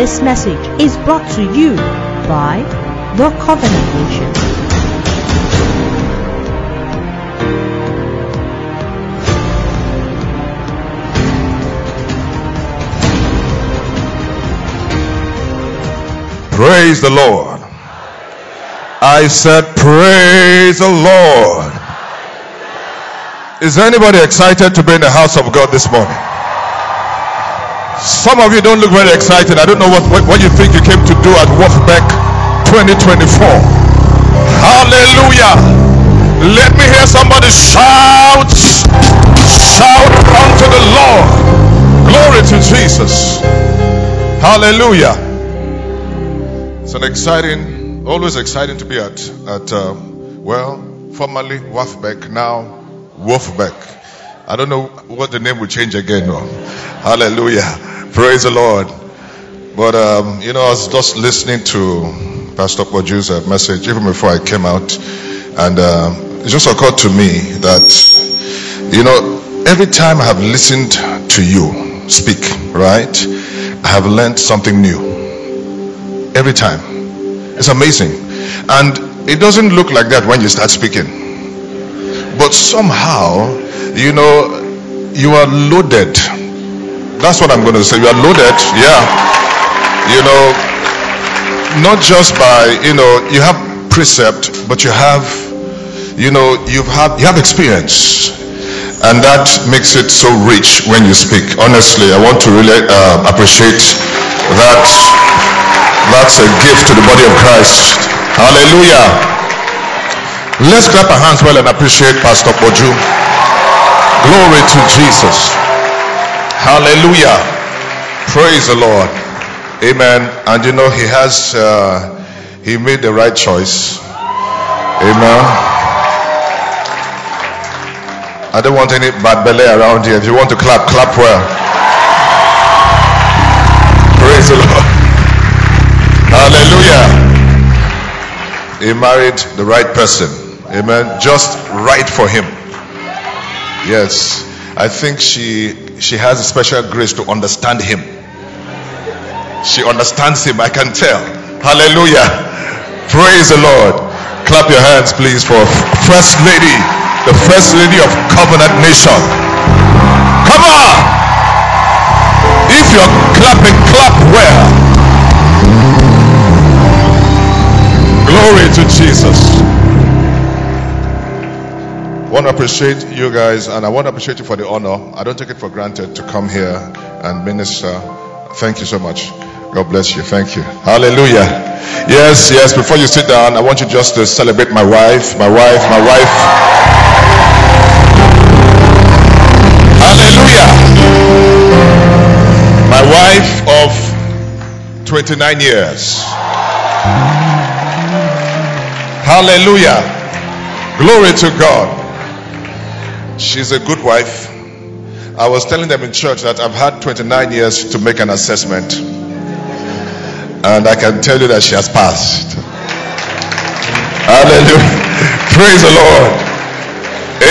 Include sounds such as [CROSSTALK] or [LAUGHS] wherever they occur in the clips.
This message is brought to you by The Covenant Nation. Praise the Lord. I said, Praise the Lord. Is anybody excited to be in the house of God this morning? Some of you don't look very excited. I don't know what, what, what you think you came to do at WOFBEC 2024. Hallelujah. Let me hear somebody shout, shout unto the Lord. Glory to Jesus. Hallelujah. It's an exciting, always exciting to be at, at uh, well, formerly WOFBEC, now WOFBEC. I don't know what the name will change again. No. Hallelujah. Praise the Lord. But, um, you know, I was just listening to Pastor Poju's uh, message even before I came out. And uh, it just occurred to me that, you know, every time I have listened to you speak, right, I have learned something new every time. It's amazing. And it doesn't look like that when you start speaking. But somehow, you know, you are loaded. That's what I'm going to say. You are loaded. Yeah. You know, not just by, you know, you have precept, but you have, you know, you've had, you have experience. And that makes it so rich when you speak. Honestly, I want to really uh, appreciate that that's a gift to the body of Christ. Hallelujah. Let's clap our hands well and appreciate Pastor Poju. Glory to Jesus. Hallelujah. Praise the Lord. Amen. And you know, he has, uh, he made the right choice. Amen. I don't want any bad belly around here. If you want to clap, clap well. Praise the Lord. Hallelujah. He married the right person. Amen. Just right for him. Yes. I think she she has a special grace to understand him. She understands him. I can tell. Hallelujah. Praise the Lord. Clap your hands, please, for First Lady, the First Lady of Covenant Nation. Come on. If you're clapping, clap well. Glory to Jesus. I want to appreciate you guys, and I want to appreciate you for the honor. I don't take it for granted to come here and minister. Thank you so much. God bless you. Thank you. Hallelujah. Yes, yes. Before you sit down, I want you just to celebrate my wife, my wife, my wife. Hallelujah. My wife of 29 years. Hallelujah. Glory to God. She's a good wife. I was telling them in church that I've had 29 years to make an assessment. And I can tell you that she has passed. Hallelujah. Praise the Lord.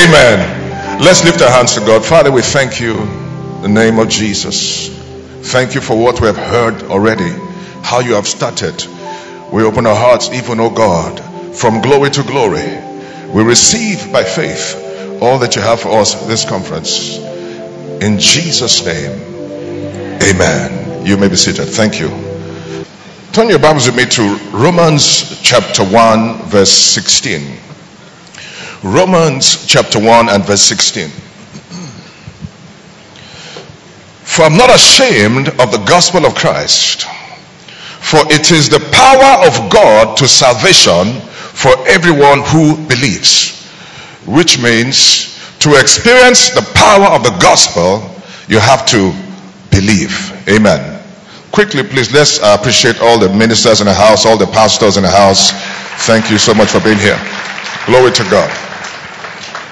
Amen. Let's lift our hands to God. Father, we thank you in the name of Jesus. Thank you for what we have heard already, how you have started. We open our hearts, even, oh God, from glory to glory. We receive by faith all that you have for us this conference. In Jesus' name, amen. You may be seated. Thank you. Turn your Bibles with me to Romans chapter 1, verse 16. Romans chapter 1 and verse 16. For I'm not ashamed of the gospel of Christ, for it is the power of God to salvation for everyone who believes. Which means to experience the power of the gospel, you have to believe. Amen. Quickly, please, let's appreciate all the ministers in the house, all the pastors in the house. Thank you so much for being here. Glory to God.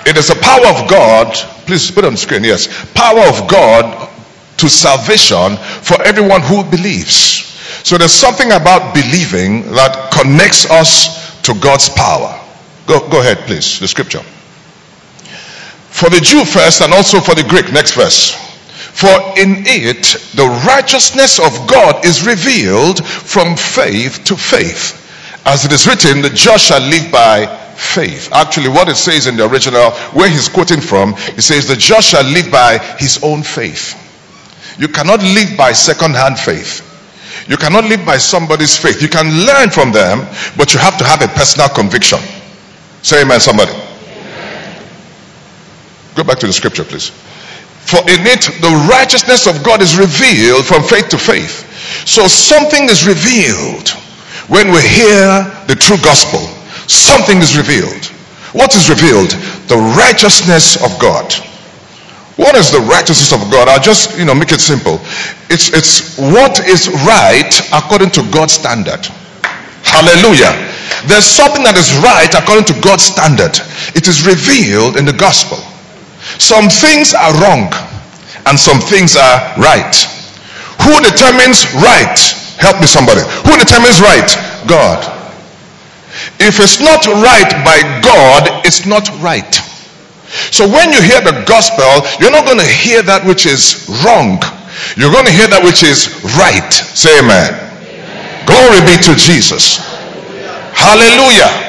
It is the power of God, please put on the screen, yes. Power of God to salvation for everyone who believes. So there's something about believing that connects us to God's power. Go, go ahead, please, the scripture. For the Jew first and also for the Greek, next verse. For in it the righteousness of God is revealed from faith to faith. As it is written, the just shall live by faith. Actually, what it says in the original, where he's quoting from, he says, The just shall live by his own faith. You cannot live by second hand faith. You cannot live by somebody's faith. You can learn from them, but you have to have a personal conviction. Say amen, somebody. Go back to the scripture, please. For in it the righteousness of God is revealed from faith to faith. So something is revealed when we hear the true gospel. Something is revealed. What is revealed? The righteousness of God. What is the righteousness of God? I'll just, you know, make it simple. It's it's what is right according to God's standard. Hallelujah. There's something that is right according to God's standard. It is revealed in the gospel. Some things are wrong and some things are right. Who determines right? Help me somebody. Who determines right? God. If it's not right by God, it's not right. So when you hear the gospel, you're not going to hear that which is wrong. You're going to hear that which is right. Say amen. Amen. Glory be to Jesus. Hallelujah.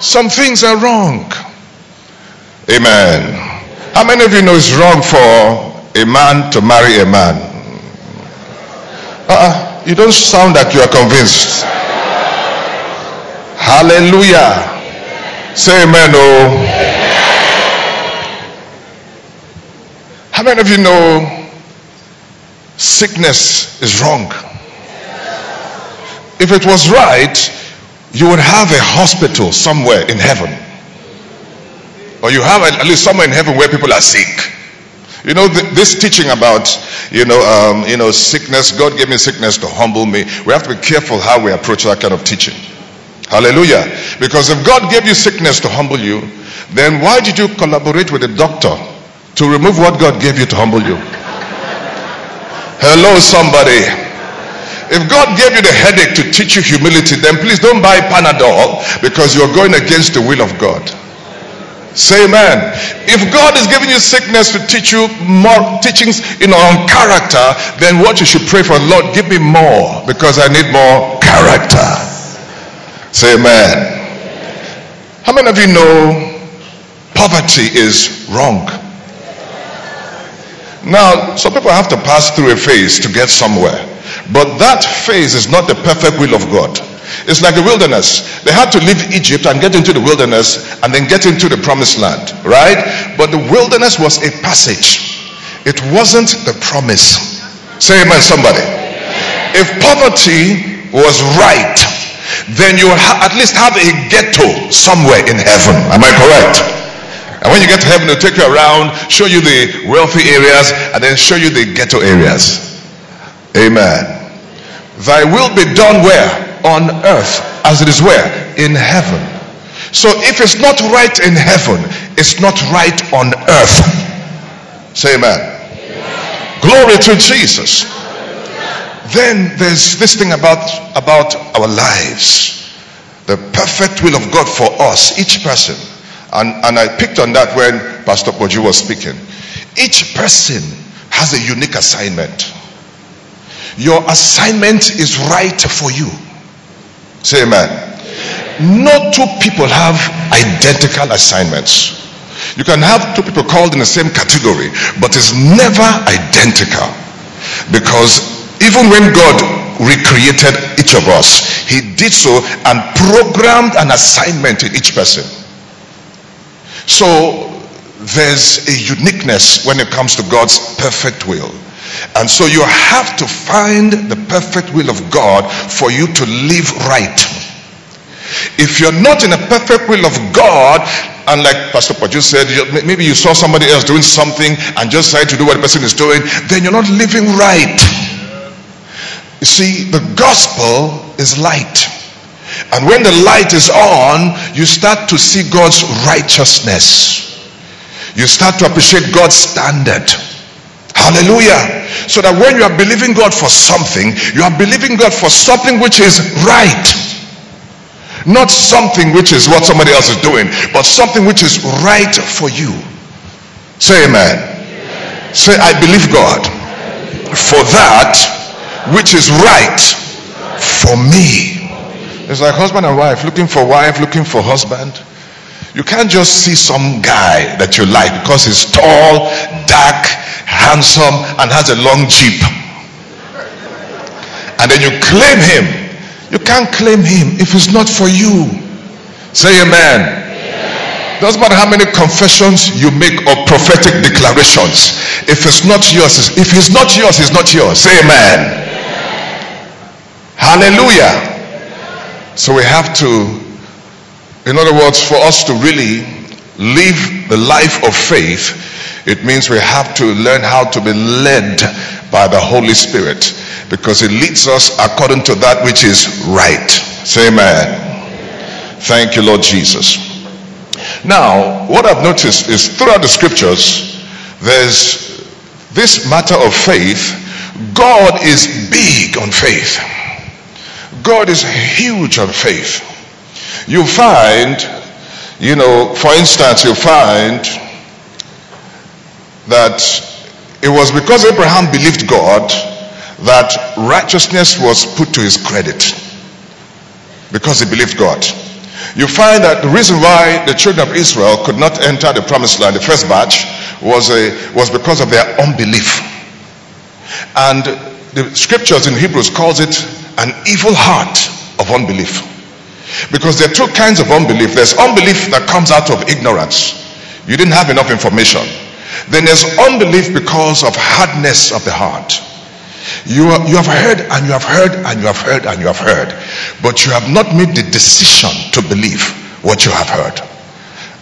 Some things are wrong. Amen. How many of you know it's wrong for a man to marry a man? Uh-uh. You don't sound like you are convinced. Hallelujah. Say amen, oh. How many of you know sickness is wrong? If it was right, you would have a hospital somewhere in heaven. Or you have at least somewhere in heaven where people are sick. You know, this teaching about, you know, um, you know, sickness, God gave me sickness to humble me. We have to be careful how we approach that kind of teaching. Hallelujah. Because if God gave you sickness to humble you, then why did you collaborate with a doctor to remove what God gave you to humble you? Hello, somebody. If God gave you the headache to teach you humility, then please don't buy Panadol because you're going against the will of God. Say amen. If God is giving you sickness to teach you more teachings know, on character, then what you should pray for, Lord, give me more because I need more character. Say amen. How many of you know poverty is wrong? Now, some people have to pass through a phase to get somewhere. But that phase is not the perfect will of God. It's like a wilderness. They had to leave Egypt and get into the wilderness and then get into the promised land, right? But the wilderness was a passage. It wasn't the promise. Say amen, somebody. If poverty was right, then you would ha- at least have a ghetto somewhere in heaven. Am I correct? And when you get to heaven, they'll take you around, show you the wealthy areas, and then show you the ghetto areas. Amen. Thy will be done where? on earth as it is where? In heaven. So if it's not right in heaven, it's not right on earth. Say amen. amen. Glory to Jesus. Then there's this thing about, about our lives. The perfect will of God for us, each person. And, and I picked on that when Pastor Poju was speaking. Each person has a unique assignment. Your assignment is right for you. Say amen. No two people have identical assignments. You can have two people called in the same category, but it's never identical. Because even when God recreated each of us, He did so and programmed an assignment in each person. So there's a uniqueness when it comes to God's perfect will. And so you have to find the perfect will of God for you to live right. If you're not in a perfect will of God, and like Pastor Poju said, maybe you saw somebody else doing something and just tried to do what the person is doing, then you're not living right. You see, the gospel is light. And when the light is on, you start to see God's righteousness. You start to appreciate God's standard. Hallelujah. So that when you are believing God for something, you are believing God for something which is right. Not something which is what somebody else is doing, but something which is right for you. Say amen. Say, I believe God for that which is right for me. It's like husband and wife looking for wife, looking for husband. You can't just see some guy that you like because he's tall, dark, handsome, and has a long jeep. And then you claim him. You can't claim him if it's not for you. Say amen. Doesn't matter how many confessions you make or prophetic declarations. If it's not yours, if it's not yours, it's not yours. Say amen. Hallelujah. So we have to in other words, for us to really live the life of faith, it means we have to learn how to be led by the Holy Spirit because it leads us according to that which is right. Say amen. Thank you, Lord Jesus. Now, what I've noticed is throughout the scriptures, there's this matter of faith. God is big on faith. God is huge on faith you find, you know, for instance, you find that it was because Abraham believed God that righteousness was put to his credit because he believed God. You find that the reason why the children of Israel could not enter the promised land, the first batch, was, a, was because of their unbelief. And the scriptures in Hebrews calls it an evil heart of unbelief. Because there are two kinds of unbelief. There's unbelief that comes out of ignorance. You didn't have enough information. Then there's unbelief because of hardness of the heart. You, are, you have heard and you have heard and you have heard and you have heard, but you have not made the decision to believe what you have heard.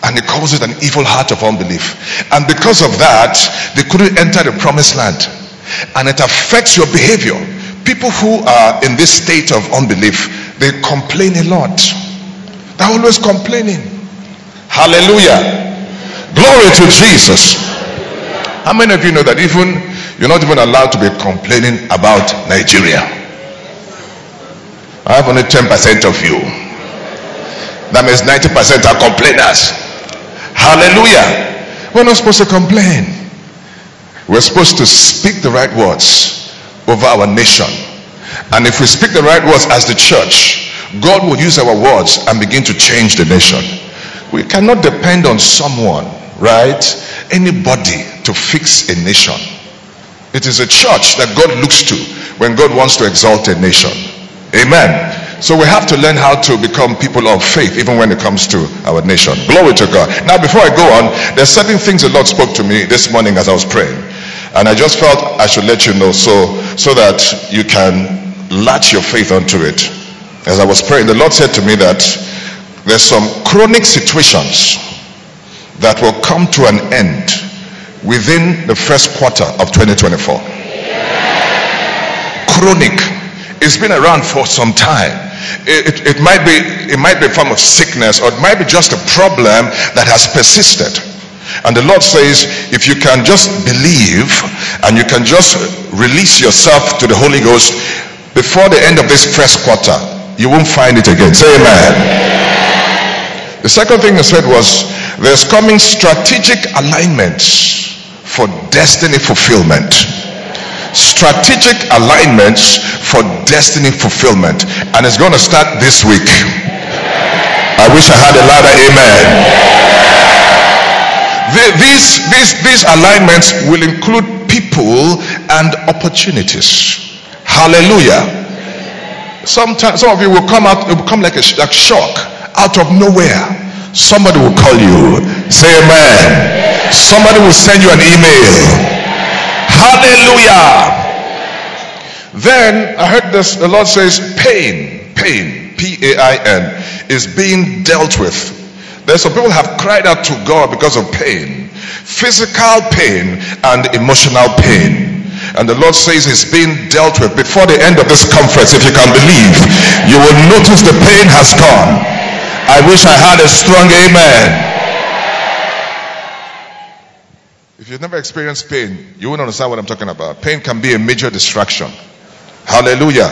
And it causes an evil heart of unbelief. And because of that, they couldn't enter the promised land. And it affects your behavior. People who are in this state of unbelief, they complain a lot. They're always complaining. Hallelujah. Glory to Jesus. How many of you know that even you're not even allowed to be complaining about Nigeria? I have only 10% of you. That means 90% are complainers. Hallelujah. We're not supposed to complain. We're supposed to speak the right words over our nation and if we speak the right words as the church, God will use our words and begin to change the nation. We cannot depend on someone, right? Anybody to fix a nation. It is a church that God looks to when God wants to exalt a nation. Amen. So we have to learn how to become people of faith even when it comes to our nation. Glory to God. Now before I go on, there's certain things the Lord spoke to me this morning as I was praying. And I just felt I should let you know so so that you can latch your faith onto it. As I was praying, the Lord said to me that there's some chronic situations that will come to an end within the first quarter of 2024. Chronic. It's been around for some time. It, it, it, might be it might be a form of sickness or it might be just a problem that has persisted. And the Lord says, if you can just believe and you can just release yourself to the Holy Ghost, before the end of this first quarter, you won't find it again. Say amen. The second thing he said was there's coming strategic alignments for destiny fulfillment. Strategic alignments for destiny fulfillment. And it's going to start this week. I wish I had a louder amen. These, these, these alignments will include people and opportunities. Hallelujah. Sometimes some of you will come out, it will come like a like shock out of nowhere. Somebody will call you. Say amen. Somebody will send you an email. Hallelujah. Then I heard this, the Lord says, pain, pain, P-A-I-N, is being dealt with. There's some people have cried out to God because of pain, physical pain and emotional pain. And the Lord says it's being dealt with before the end of this conference. If you can believe, you will notice the pain has gone. I wish I had a strong amen. If you've never experienced pain, you won't understand what I'm talking about. Pain can be a major distraction. Hallelujah.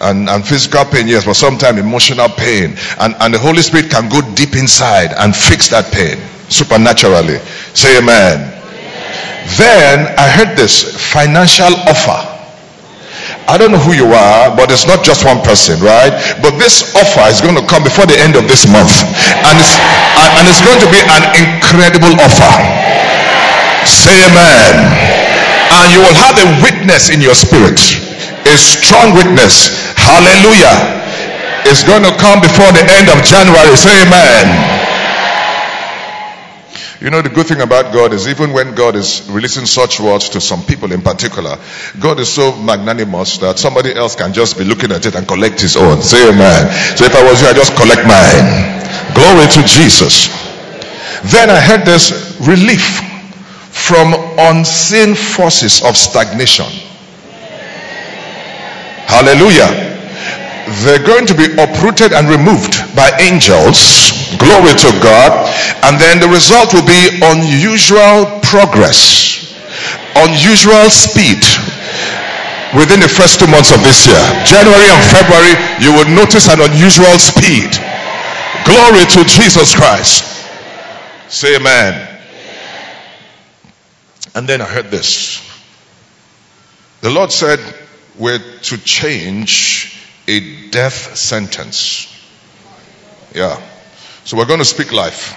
And, and physical pain, yes, but sometimes emotional pain. And, and the Holy Spirit can go deep inside and fix that pain supernaturally. Say amen. Then I heard this financial offer. I don't know who you are, but it's not just one person, right? But this offer is going to come before the end of this month, and it's and it's going to be an incredible offer. Say amen. And you will have a witness in your spirit, a strong witness. Hallelujah. It's going to come before the end of January. Say amen. You know, the good thing about God is even when God is releasing such words to some people in particular, God is so magnanimous that somebody else can just be looking at it and collect his own. Say amen. So if I was you, I just collect mine. Glory to Jesus. Then I had this relief from unseen forces of stagnation. Hallelujah they're going to be uprooted and removed by angels. Glory to God. And then the result will be unusual progress, unusual speed within the first two months of this year. January and February, you will notice an unusual speed. Glory to Jesus Christ. Say amen. And then I heard this. The Lord said, We're to change a death sentence. Yeah. So we're going to speak life.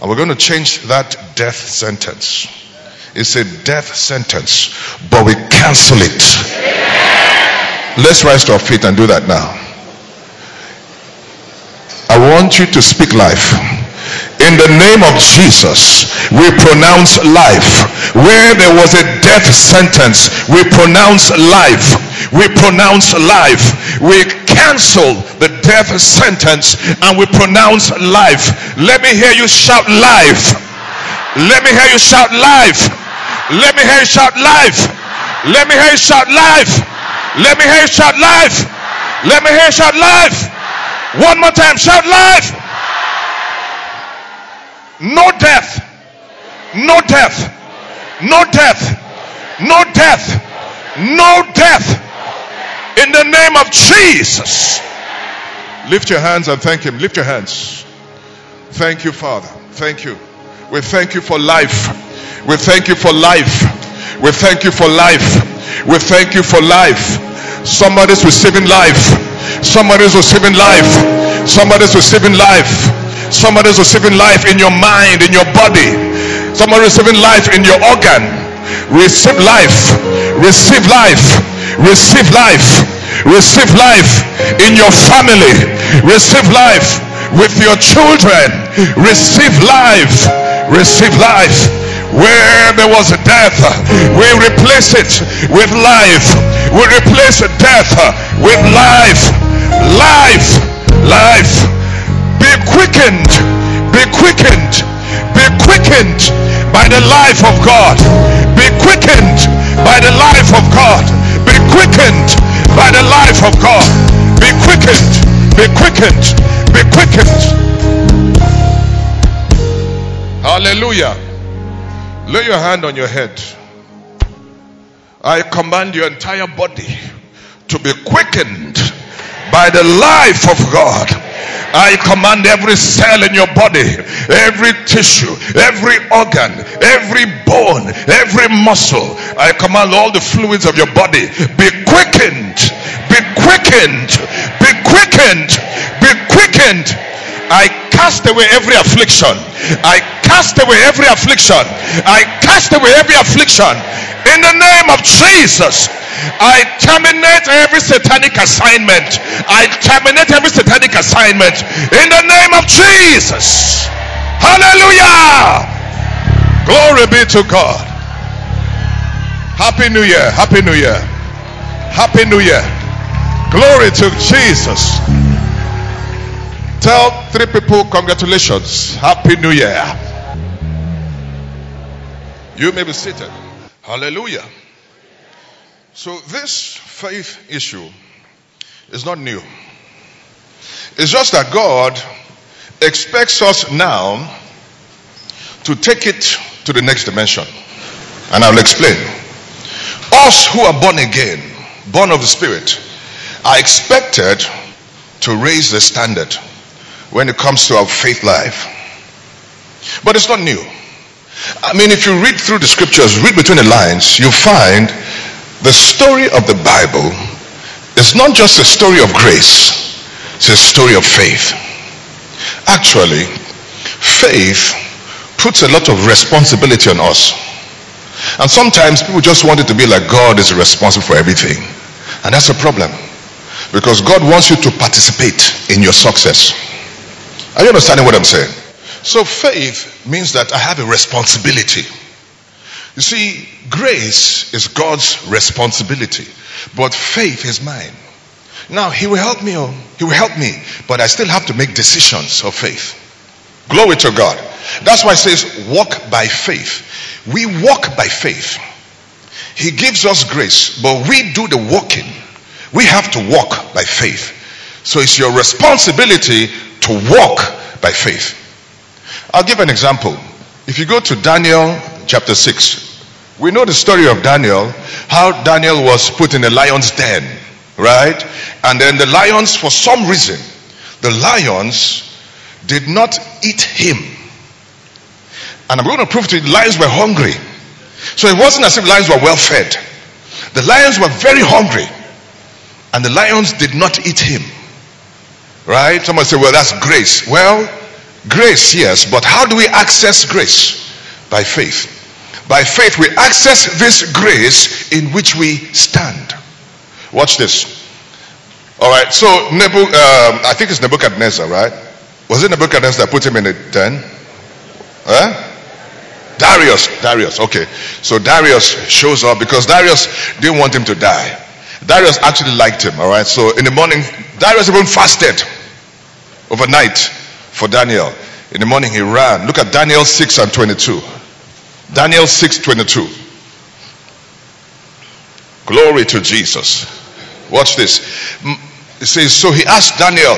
And we're going to change that death sentence. It's a death sentence, but we cancel it. Let's rise to our feet and do that now. I want you to speak life. In the name of Jesus, we pronounce life. Where there was a death sentence, we pronounce life. We pronounce life. We cancel the death sentence and we pronounce life. Let me hear you shout life. Let me hear you shout life. Let me hear you shout life. Let me hear you shout life. Let me hear you shout life. Let me hear you shout life. One more time, shout life. No death. No death. No death. No death. No death. In the name of Jesus. Lift your hands and thank Him. Lift your hands. Thank you, Father. Thank you. We thank you for life. We thank you for life. We thank you for life. We thank you for life. Somebody's receiving life. Somebody's receiving life. Somebody's receiving life. Somebody's receiving life in your mind, in your body. Somebody receiving life in your organ. Receive life. Receive life. Receive life. Receive life in your family. Receive life with your children. Receive life. Receive life. Where there was a death, we replace it with life. We replace death with life. Life. Life be quickened, be quickened, be quickened by the life of God. Be quickened by the life of God. Be quickened by the life of God. Be quickened, be quickened, be quickened. Hallelujah. Lay your hand on your head. I command your entire body to be quickened by the life of God I command every cell in your body, every tissue, every organ, every bone, every muscle. I command all the fluids of your body be quickened, be quickened, be quickened, be quickened. I cast away every affliction. I cast away every affliction. I cast away every affliction in the name of Jesus. I terminate every satanic assignment. I terminate every satanic assignment in the name of Jesus. Hallelujah. Glory be to God. Happy New Year. Happy New Year. Happy New Year. Glory to Jesus. Tell three people congratulations. Happy New Year. You may be seated. Hallelujah. So, this faith issue is not new. It's just that God expects us now to take it to the next dimension. And I'll explain. Us who are born again, born of the Spirit, are expected to raise the standard when it comes to our faith life. But it's not new. I mean, if you read through the scriptures, read between the lines, you find the story of the Bible is not just a story of grace, it's a story of faith. Actually, faith puts a lot of responsibility on us. And sometimes people just want it to be like God is responsible for everything. And that's a problem. Because God wants you to participate in your success. Are you understanding what I'm saying? So faith means that I have a responsibility. You see, grace is God's responsibility, but faith is mine. Now, He will help me, oh, He will help me, but I still have to make decisions of faith. Glory to God. That's why it says, walk by faith. We walk by faith. He gives us grace, but we do the walking. We have to walk by faith. So it's your responsibility to walk by faith. I'll give an example. If you go to Daniel chapter 6, we know the story of Daniel, how Daniel was put in a lion's den, right? And then the lions, for some reason, the lions did not eat him. And I'm going to prove to you, the lions were hungry. So it wasn't as if lions were well fed. The lions were very hungry. And the lions did not eat him. Right? Someone say, well, that's grace. Well, grace, yes, but how do we access grace? By faith. By faith, we access this grace in which we stand. Watch this. All right, so Nebu, um, I think it's Nebuchadnezzar, right? Was it Nebuchadnezzar that put him in a den? Huh? Darius, Darius, okay. So Darius shows up because Darius didn't want him to die. Darius actually liked him, all right. So in the morning, Darius even fasted overnight for Daniel. In the morning, he ran. Look at Daniel 6 and 22. Daniel 6 22. Glory to Jesus. Watch this. It says, So he asked Daniel,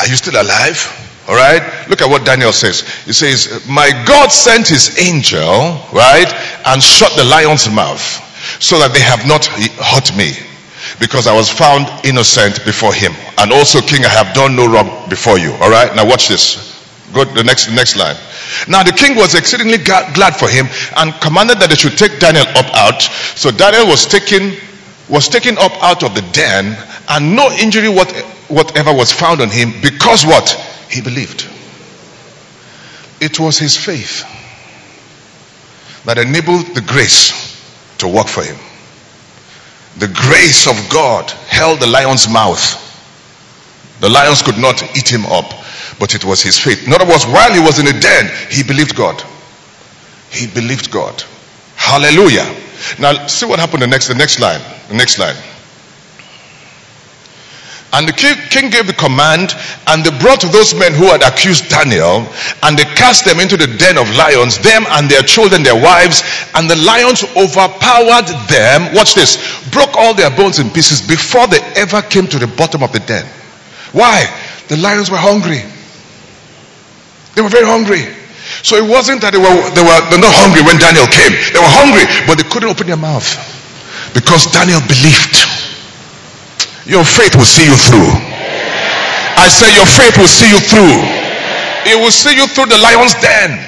Are you still alive? All right. Look at what Daniel says. He says, My God sent his angel, right, and shut the lion's mouth so that they have not hurt me because I was found innocent before him. And also, King, I have done no wrong before you. All right, now watch this. Go to the next next line. Now the king was exceedingly glad for him and commanded that they should take Daniel up out. So Daniel was taken was taken up out of the den, and no injury what, whatever was found on him because what he believed. It was his faith that enabled the grace to work for him the grace of God held the lion's mouth. The lions could not eat him up, but it was his faith. In other words, while he was in the den, he believed God. He believed God. Hallelujah. Now see what happened the next the next line. The next line. And the king, gave the command, and they brought those men who had accused Daniel, and they cast them into the den of lions, them and their children, their wives, and the lions overpowered them. Watch this, broke all their bones in pieces before they ever came to the bottom of the den. Why? The lions were hungry. They were very hungry. So it wasn't that they were they were they were not hungry when Daniel came. They were hungry, but they couldn't open their mouth because Daniel believed. Your faith will see you through. I say your faith will see you through. It will see you through the lion's den.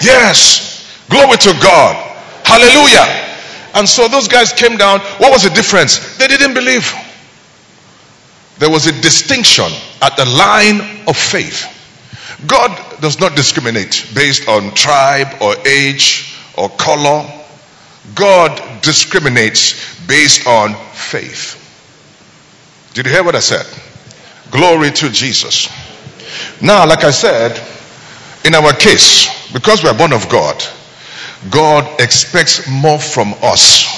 Yes. Glory to God. Hallelujah. And so those guys came down. What was the difference? They didn't believe. There was a distinction at the line of faith. God does not discriminate based on tribe or age or color. God discriminates based on faith. Did you hear what I said? Glory to Jesus. Now, like I said, in our case, because we are born of God, God expects more from us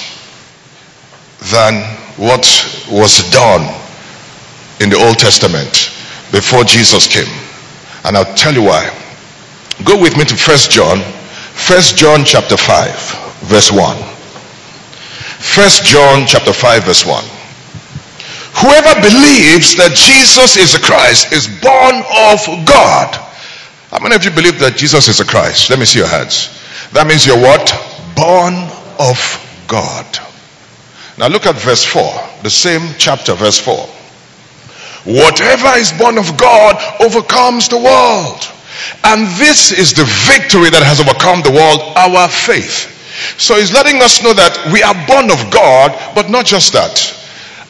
than what was done in the Old Testament before Jesus came. And I'll tell you why. Go with me to First John, First John chapter 5, verse 1. First John chapter 5, verse 1. Whoever believes that Jesus is the Christ is born of God. How many of you believe that Jesus is the Christ? Let me see your hands. That means you're what? Born of God. Now look at verse 4, the same chapter, verse 4. Whatever is born of God overcomes the world. And this is the victory that has overcome the world, our faith. So he's letting us know that we are born of God, but not just that.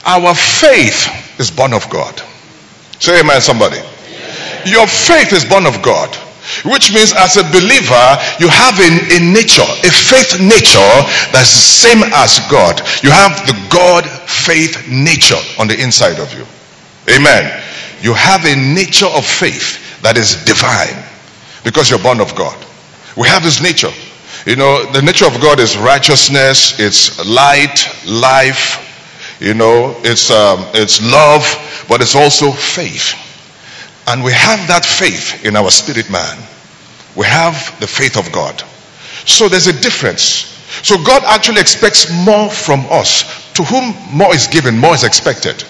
Our faith is born of God. Say amen, somebody. Your faith is born of God. Which means as a believer, you have a, a nature, a faith nature that's the same as God. You have the God faith nature on the inside of you. Amen. You have a nature of faith that is divine because you're born of God. We have this nature. You know, the nature of God is righteousness, it's light, life, you know, it's um, it's love, but it's also faith. And we have that faith in our spirit man. We have the faith of God. So there's a difference. So God actually expects more from us. To whom more is given, more is expected.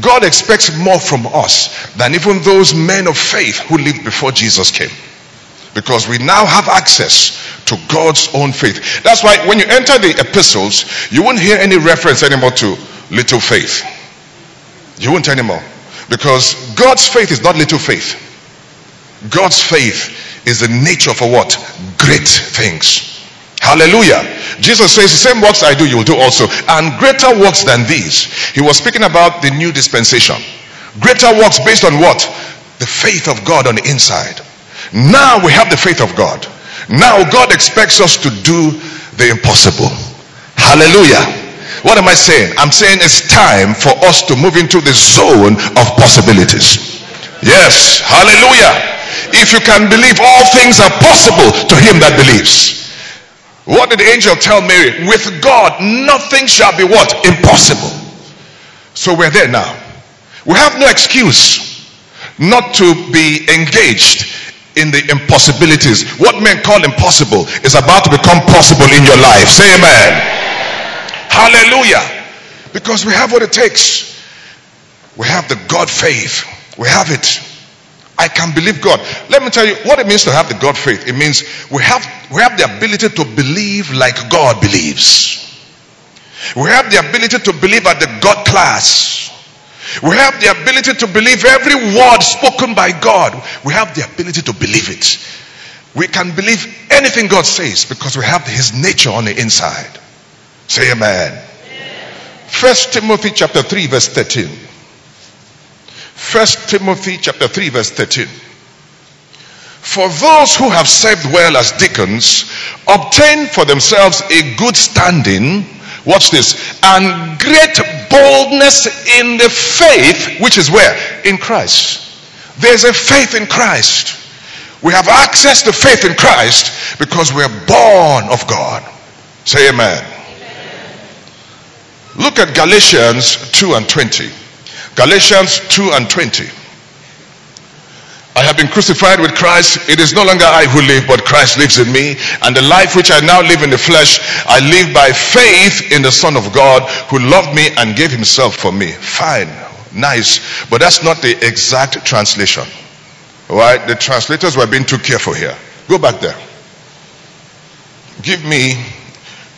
God expects more from us than even those men of faith who lived before Jesus came. Because we now have access to God's own faith. That's why when you enter the epistles, you won't hear any reference anymore to little faith. You won't anymore. Because God's faith is not little faith. God's faith is the nature for what? Great things. Hallelujah. Jesus says, The same works I do, you will do also. And greater works than these. He was speaking about the new dispensation. Greater works based on what? The faith of God on the inside. Now we have the faith of God. Now God expects us to do the impossible. Hallelujah. What am I saying? I'm saying it's time for us to move into the zone of possibilities. Yes, hallelujah. If you can believe, all things are possible to him that believes. What did the angel tell Mary? With God, nothing shall be what? Impossible. So we're there now. We have no excuse not to be engaged in the impossibilities. What men call impossible is about to become possible in your life. Say amen. Hallelujah. Because we have what it takes. We have the God faith. We have it. I can believe God. Let me tell you what it means to have the God faith. It means we have we have the ability to believe like God believes. We have the ability to believe at the God class. We have the ability to believe every word spoken by God. We have the ability to believe it. We can believe anything God says because we have his nature on the inside. Say amen. First Timothy chapter 3 verse 13. First Timothy chapter 3 verse 13. For those who have served well as deacons obtain for themselves a good standing, watch this, and great boldness in the faith, which is where? In Christ. There's a faith in Christ. We have access to faith in Christ because we're born of God. Say amen. Look at Galatians 2 and 20. Galatians 2 and 20. I have been crucified with Christ. It is no longer I who live, but Christ lives in me. And the life which I now live in the flesh, I live by faith in the Son of God who loved me and gave himself for me. Fine, nice. But that's not the exact translation. All right? The translators were being too careful here. Go back there. Give me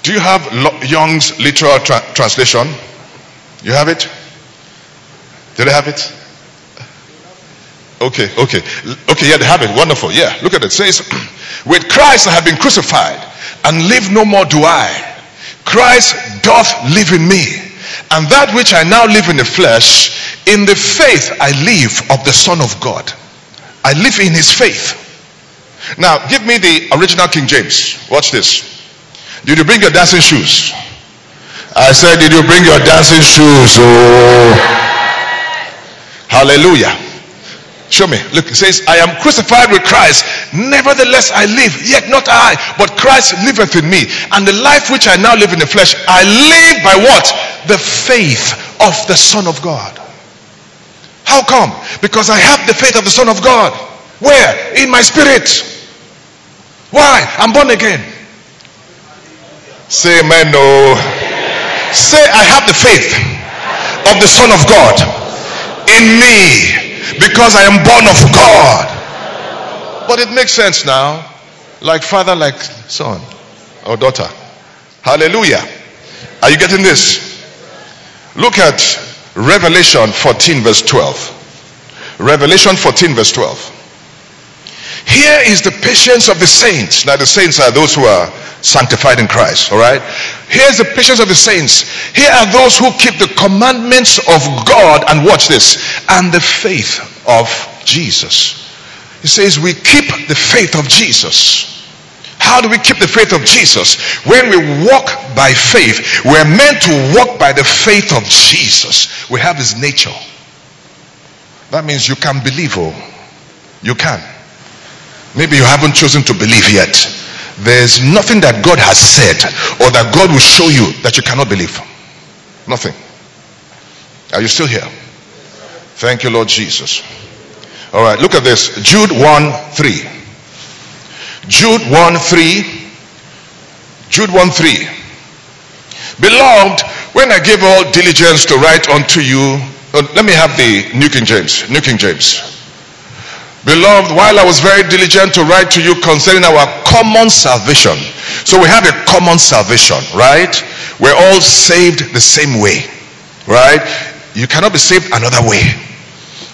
do you have Young's literal tra- translation? You have it? Do they have it? Okay, okay. Okay, yeah, they have it. Wonderful. Yeah, look at it. it says, [CLEARS THROAT] With Christ I have been crucified, and live no more do I. Christ doth live in me. And that which I now live in the flesh, in the faith I live of the Son of God. I live in his faith. Now, give me the original King James. Watch this. Did you bring your dancing shoes? I said, Did you bring your dancing shoes? Oh, hallelujah. Show me. Look, it says, I am crucified with Christ. Nevertheless, I live, yet not I, but Christ liveth in me. And the life which I now live in the flesh, I live by what? The faith of the Son of God. How come? Because I have the faith of the Son of God. Where? In my spirit. Why? I'm born again. Say amen. No. Say, I have the faith of the Son of God in me because I am born of God. But it makes sense now. Like father, like son or daughter. Hallelujah. Are you getting this? Look at Revelation 14, verse 12. Revelation 14, verse 12. Here is the patience of the saints. Now, the saints are those who are sanctified in Christ, all right? Here's the patience of the saints. Here are those who keep the commandments of God, and watch this, and the faith of Jesus. He says, We keep the faith of Jesus. How do we keep the faith of Jesus? When we walk by faith, we're meant to walk by the faith of Jesus. We have his nature. That means you can believe, oh, you can. Maybe you haven't chosen to believe yet. There's nothing that God has said or that God will show you that you cannot believe. Nothing. Are you still here? Thank you, Lord Jesus. All right, look at this. Jude 1 3. Jude 1 3. Jude 1 3. Beloved, when I gave all diligence to write unto you, uh, let me have the New King James. New King James. Beloved, while I was very diligent to write to you concerning our common salvation. So we have a common salvation, right? We're all saved the same way, right? You cannot be saved another way.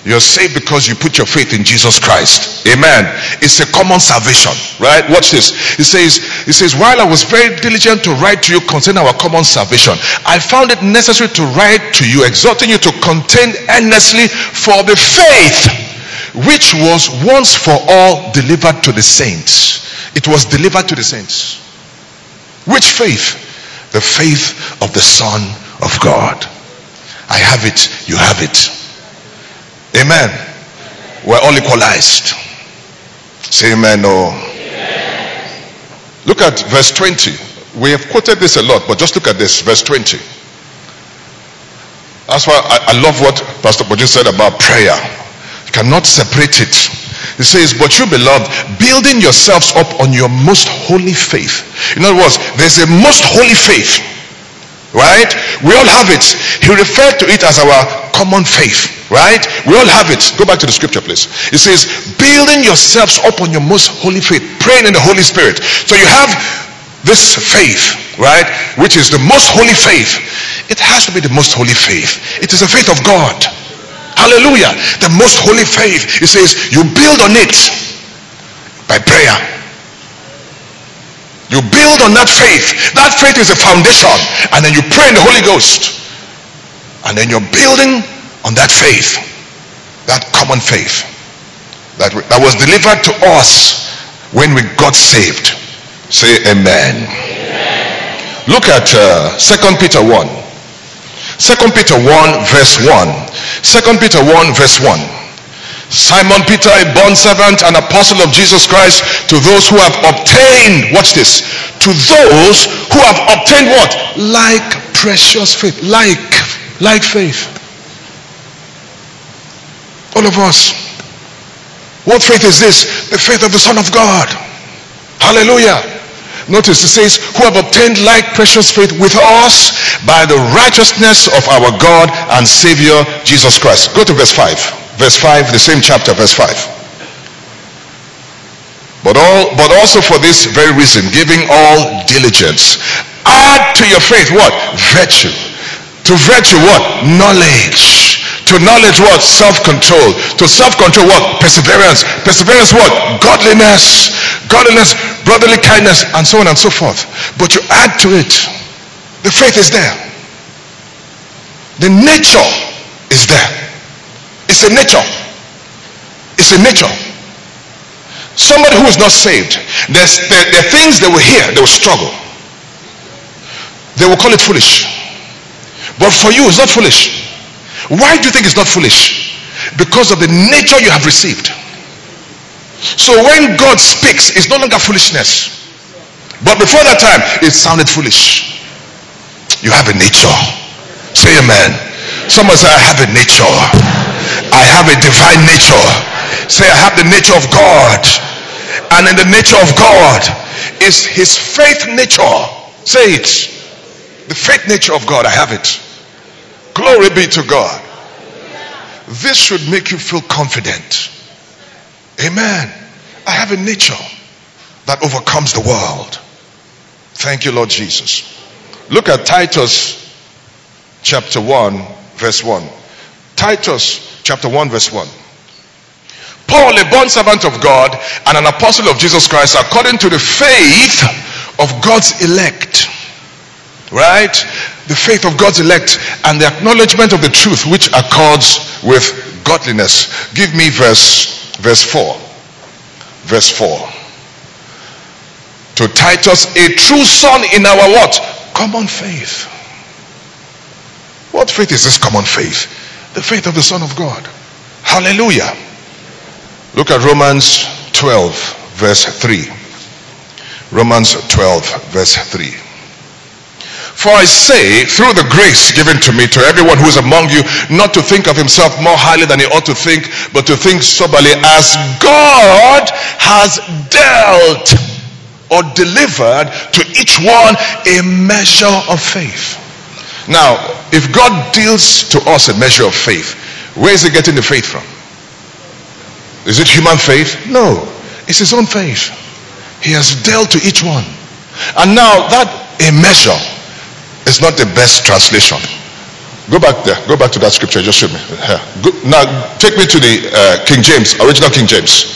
You're saved because you put your faith in Jesus Christ. Amen. It's a common salvation, right? Watch this. He says, he says, while I was very diligent to write to you concerning our common salvation, I found it necessary to write to you, exhorting you to contend earnestly for the faith which was once for all delivered to the saints. It was delivered to the saints. Which faith? The faith of the Son of God. I have it, you have it. Amen. We're all equalized. Say amen. No. Look at verse 20. We have quoted this a lot, but just look at this, verse 20. That's why I, I love what Pastor Poju said about prayer cannot separate it. He says, But you beloved, building yourselves up on your most holy faith. In other words, there's a most holy faith. Right? We all have it. He referred to it as our common faith. Right? We all have it. Go back to the scripture, please. It says, building yourselves up on your most holy faith, praying in the Holy Spirit. So you have this faith, right? Which is the most holy faith. It has to be the most holy faith. It is a faith of God. Hallelujah. The most holy faith. It says you build on it by prayer. You build on that faith. That faith is a foundation. And then you pray in the Holy Ghost. And then you're building on that faith. That common faith. That, that was delivered to us when we got saved. Say amen. amen. Look at uh, 2 Peter 1. 2 Peter 1 verse 1. Second Peter 1 verse 1. Simon Peter, a bond servant and apostle of Jesus Christ, to those who have obtained, watch this, to those who have obtained what? Like precious faith. Like, like faith. All of us. What faith is this? The faith of the Son of God. Hallelujah. Notice it says, who have obtained like precious faith with us by the righteousness of our God and Savior Jesus Christ. Go to verse 5. Verse 5, the same chapter, verse 5. But all but also for this very reason, giving all diligence. Add to your faith what? Virtue. To virtue what? Knowledge. To knowledge what? Self-control. To self-control what? Perseverance. Perseverance what? Godliness. Godliness, brotherly kindness, and so on and so forth. But you add to it, the faith is there. The nature is there. It's a nature. It's a nature. Somebody who is not saved, there's, there, there are things they will hear, they will struggle. They will call it foolish. But for you, it's not foolish. Why do you think it's not foolish? Because of the nature you have received. So when God speaks, it's no longer foolishness. But before that time, it sounded foolish. You have a nature. Say amen. Someone say, I have a nature. I have a divine nature. Say, I have the nature of God. And in the nature of God is his faith nature. Say it. The faith nature of God, I have it. Glory be to God. This should make you feel confident. Amen. I have a nature that overcomes the world. Thank you, Lord Jesus. Look at Titus chapter 1, verse 1. Titus chapter 1, verse 1. Paul, a bond servant of God and an apostle of Jesus Christ, according to the faith of God's elect. Right? The faith of God's elect and the acknowledgement of the truth which accords with godliness. Give me verse verse 4. Verse 4. To Titus, a true son in our what? Common faith. What faith is this common faith? The faith of the Son of God. Hallelujah. Look at Romans 12, verse 3. Romans 12, verse 3. For I say, through the grace given to me, to everyone who is among you, not to think of himself more highly than he ought to think, but to think soberly as God has dealt or delivered to each one a measure of faith. Now, if God deals to us a measure of faith, where is he getting the faith from? Is it human faith? No, it's his own faith. He has dealt to each one. And now that a measure is not the best translation. Go back there. Go back to that scripture. Just show me. Go, now, take me to the uh, King James, original King James.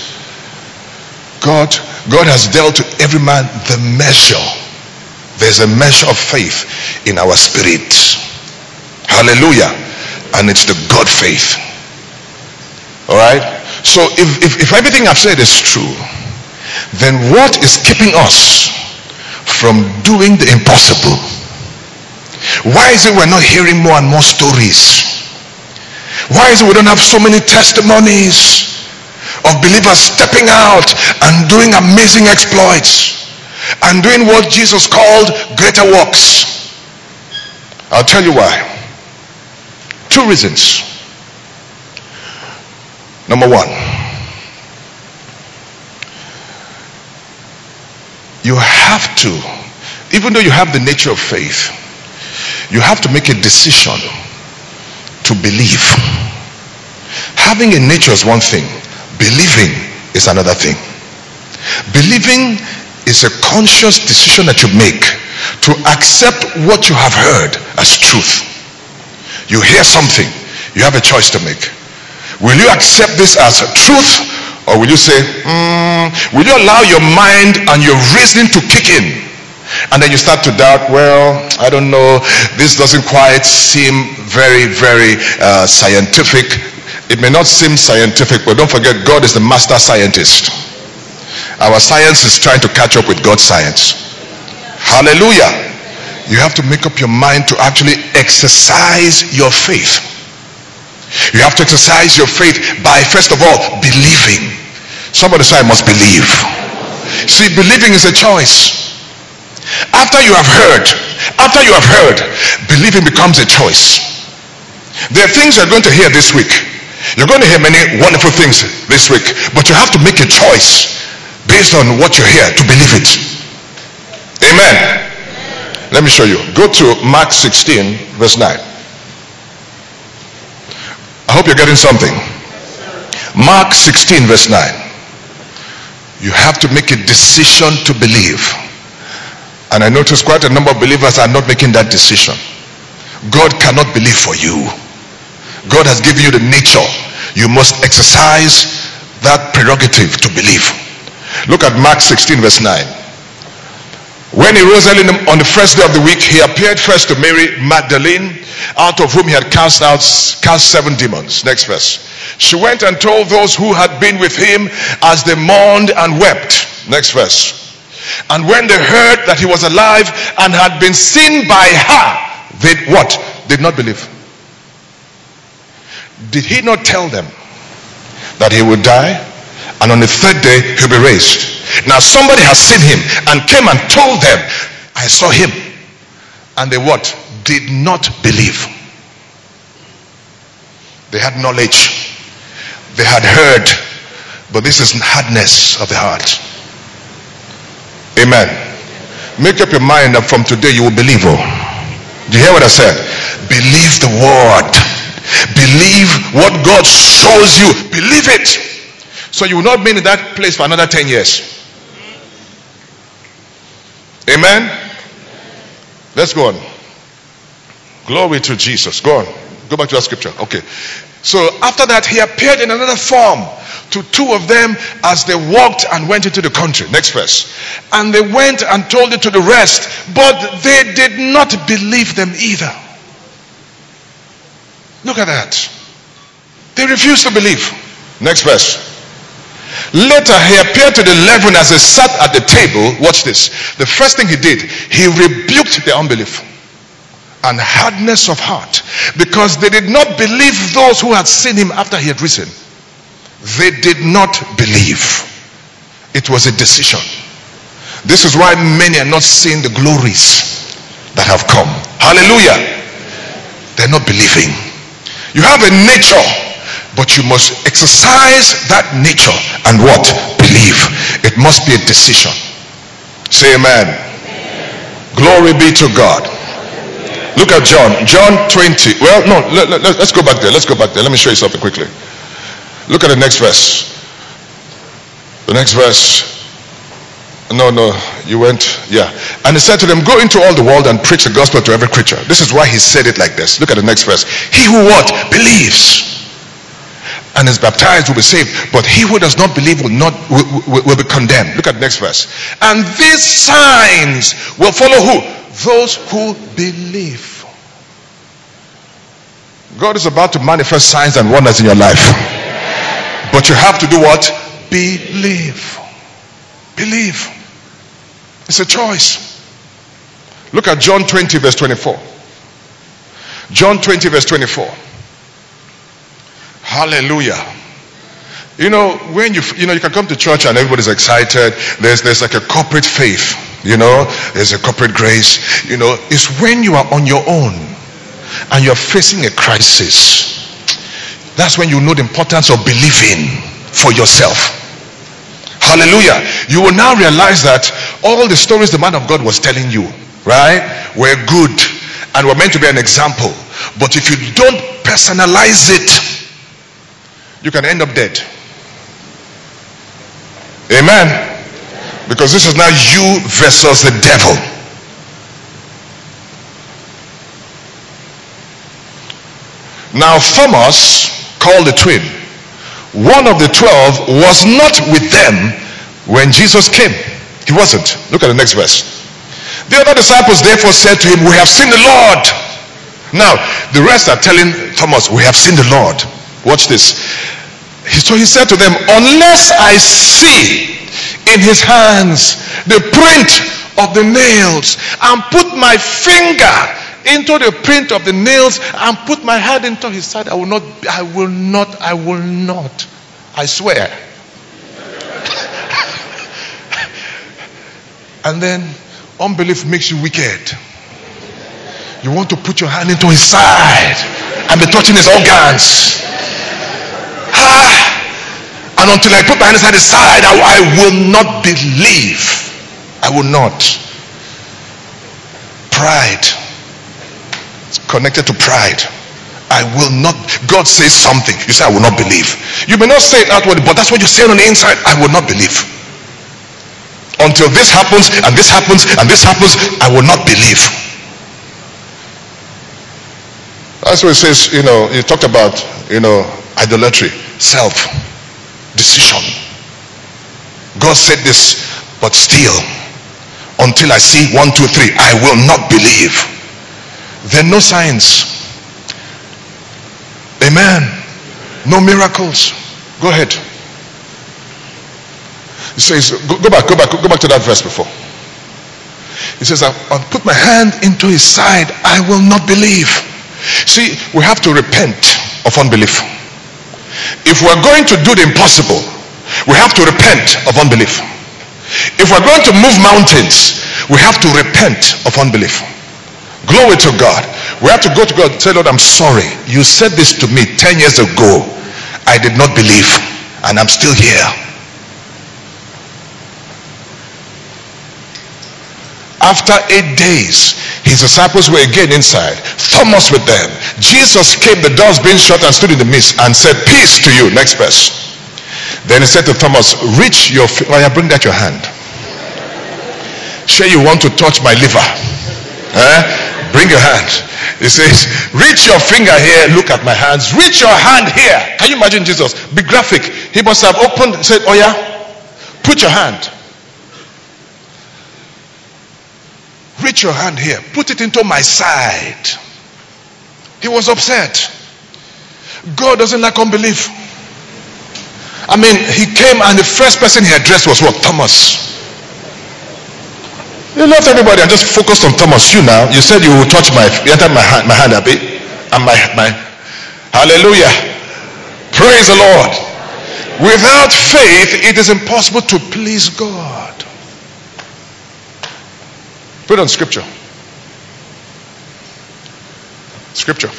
God, God has dealt to every man the measure. There's a measure of faith in our spirit. Hallelujah. And it's the God faith. All right. So if, if, if everything I've said is true, then what is keeping us from doing the impossible? Why is it we're not hearing more and more stories? Why is it we don't have so many testimonies of believers stepping out and doing amazing exploits and doing what Jesus called greater works? I'll tell you why. Two reasons. Number one, you have to, even though you have the nature of faith, you have to make a decision to believe. Having a nature is one thing, believing is another thing. Believing is a conscious decision that you make to accept what you have heard as truth. You hear something, you have a choice to make. Will you accept this as truth or will you say, mm, will you allow your mind and your reasoning to kick in? And then you start to doubt, well, I don't know, this doesn't quite seem very, very uh, scientific. It may not seem scientific, but don't forget, God is the master scientist. Our science is trying to catch up with God's science. Hallelujah. You have to make up your mind to actually exercise your faith. You have to exercise your faith by, first of all, believing. Somebody say, I must believe. See, believing is a choice. After you have heard, after you have heard, believing becomes a choice. There are things you're going to hear this week. You're going to hear many wonderful things this week, but you have to make a choice based on what you hear to believe it. Amen. Let me show you. Go to Mark 16, verse 9. I hope you're getting something. Mark 16, verse 9. You have to make a decision to believe. And I notice quite a number of believers are not making that decision. God cannot believe for you. God has given you the nature. You must exercise that prerogative to believe. Look at Mark 16, verse 9. When he rose early on the first day of the week, he appeared first to Mary Magdalene, out of whom he had cast out cast seven demons. Next verse. She went and told those who had been with him as they mourned and wept. Next verse. And when they heard that he was alive and had been seen by her, they what? Did not believe. Did he not tell them that he would die and on the third day he'll be raised? Now somebody has seen him and came and told them, I saw him. And they what? Did not believe. They had knowledge. They had heard. But this is hardness of the heart. Amen. Make up your mind that from today you will believe. Oh. Do you hear what I said? Believe the word. Believe what God shows you. Believe it. So you will not be in that place for another 10 years. Amen. Let's go on. Glory to Jesus. Go on. Go back to that scripture. Okay. So after that, he appeared in another form to two of them as they walked and went into the country. Next verse. And they went and told it to the rest, but they did not believe them either. Look at that. They refused to believe. Next verse. Later, he appeared to the eleven as they sat at the table. Watch this. The first thing he did, he rebuked their unbelief and hardness of heart because they did not believe those who had seen him after he had risen. They did not believe. It was a decision. This is why many are not seeing the glories that have come. Hallelujah. They're not believing. You have a nature, but you must exercise that nature and what? Believe. It must be a decision. Say amen. Glory be to God. Look at John. John 20. Well, no, let, let, let's go back there. Let's go back there. Let me show you something quickly. Look at the next verse. The next verse. No, no, you went, yeah. And he said to them, Go into all the world and preach the gospel to every creature. This is why he said it like this. Look at the next verse. He who what? Believes and is baptized will be saved, but he who does not believe will not will, will, will be condemned. Look at the next verse. And these signs will follow who? Those who believe. God is about to manifest signs and wonders in your life. But you have to do what? Believe. Believe. It's a choice. Look at John 20, verse 24. John 20, verse 24. Hallelujah. You know, when you you know you can come to church and everybody's excited. There's there's like a corporate faith, you know, there's a corporate grace. You know, it's when you are on your own and you're facing a crisis. That's when you know the importance of believing for yourself. Hallelujah. You will now realize that all the stories the man of God was telling you, right, were good and were meant to be an example. But if you don't personalize it, you can end up dead. Amen. Because this is now you versus the devil. Now, Thomas, called the twin, one of the twelve, was not with them when Jesus came. He wasn't. Look at the next verse. The other disciples therefore said to him, We have seen the Lord. Now, the rest are telling Thomas, We have seen the Lord. Watch this. So he said to them, Unless I see in his hands the print of the nails and put my finger into the print of the nails and put my hand into his side, I will not, I will not, I will not. I swear. [LAUGHS] and then unbelief makes you wicked. You want to put your hand into his side and be touching his organs. And until I put my hand inside his side, I, I will not believe. I will not. Pride. It's connected to pride. I will not. God says something. You say, I will not believe. You may not say it outwardly, but that's what you're saying on the inside. I will not believe. Until this happens, and this happens, and this happens, I will not believe. That's what it says, you know, you talked about, you know, idolatry, self, decision. God said this, but still, until I see one, two, three, I will not believe. There are no signs. Amen. No miracles. Go ahead. He says, go, go, back, go back, go back to that verse before. He says, I'll, put my hand into his side. I will not believe. See, we have to repent of unbelief. If we're going to do the impossible, we have to repent of unbelief. If we're going to move mountains, we have to repent of unbelief. Glory to God. We have to go to God and say, Lord, I'm sorry. You said this to me 10 years ago. I did not believe, and I'm still here. After eight days, his disciples were again inside. Thomas with them. Jesus came, the doors being shut, and stood in the midst and said, Peace to you. Next verse. Then he said to Thomas, Reach your finger. Oh, bring that your hand. Sure, you want to touch my liver. Eh? Bring your hand. He says, Reach your finger here. Look at my hands. Reach your hand here. Can you imagine Jesus? Be graphic. He must have opened, said, Oh, yeah, put your hand. Reach your hand here. Put it into my side. He was upset. God doesn't like unbelief. I mean, he came and the first person he addressed was what? Thomas. You left everybody and just focused on Thomas. You now, you said you will touch my, you my hand, my hand a bit, and my, my, hallelujah. Praise the Lord. Without faith, it is impossible to please God. Put on scripture. Scripture.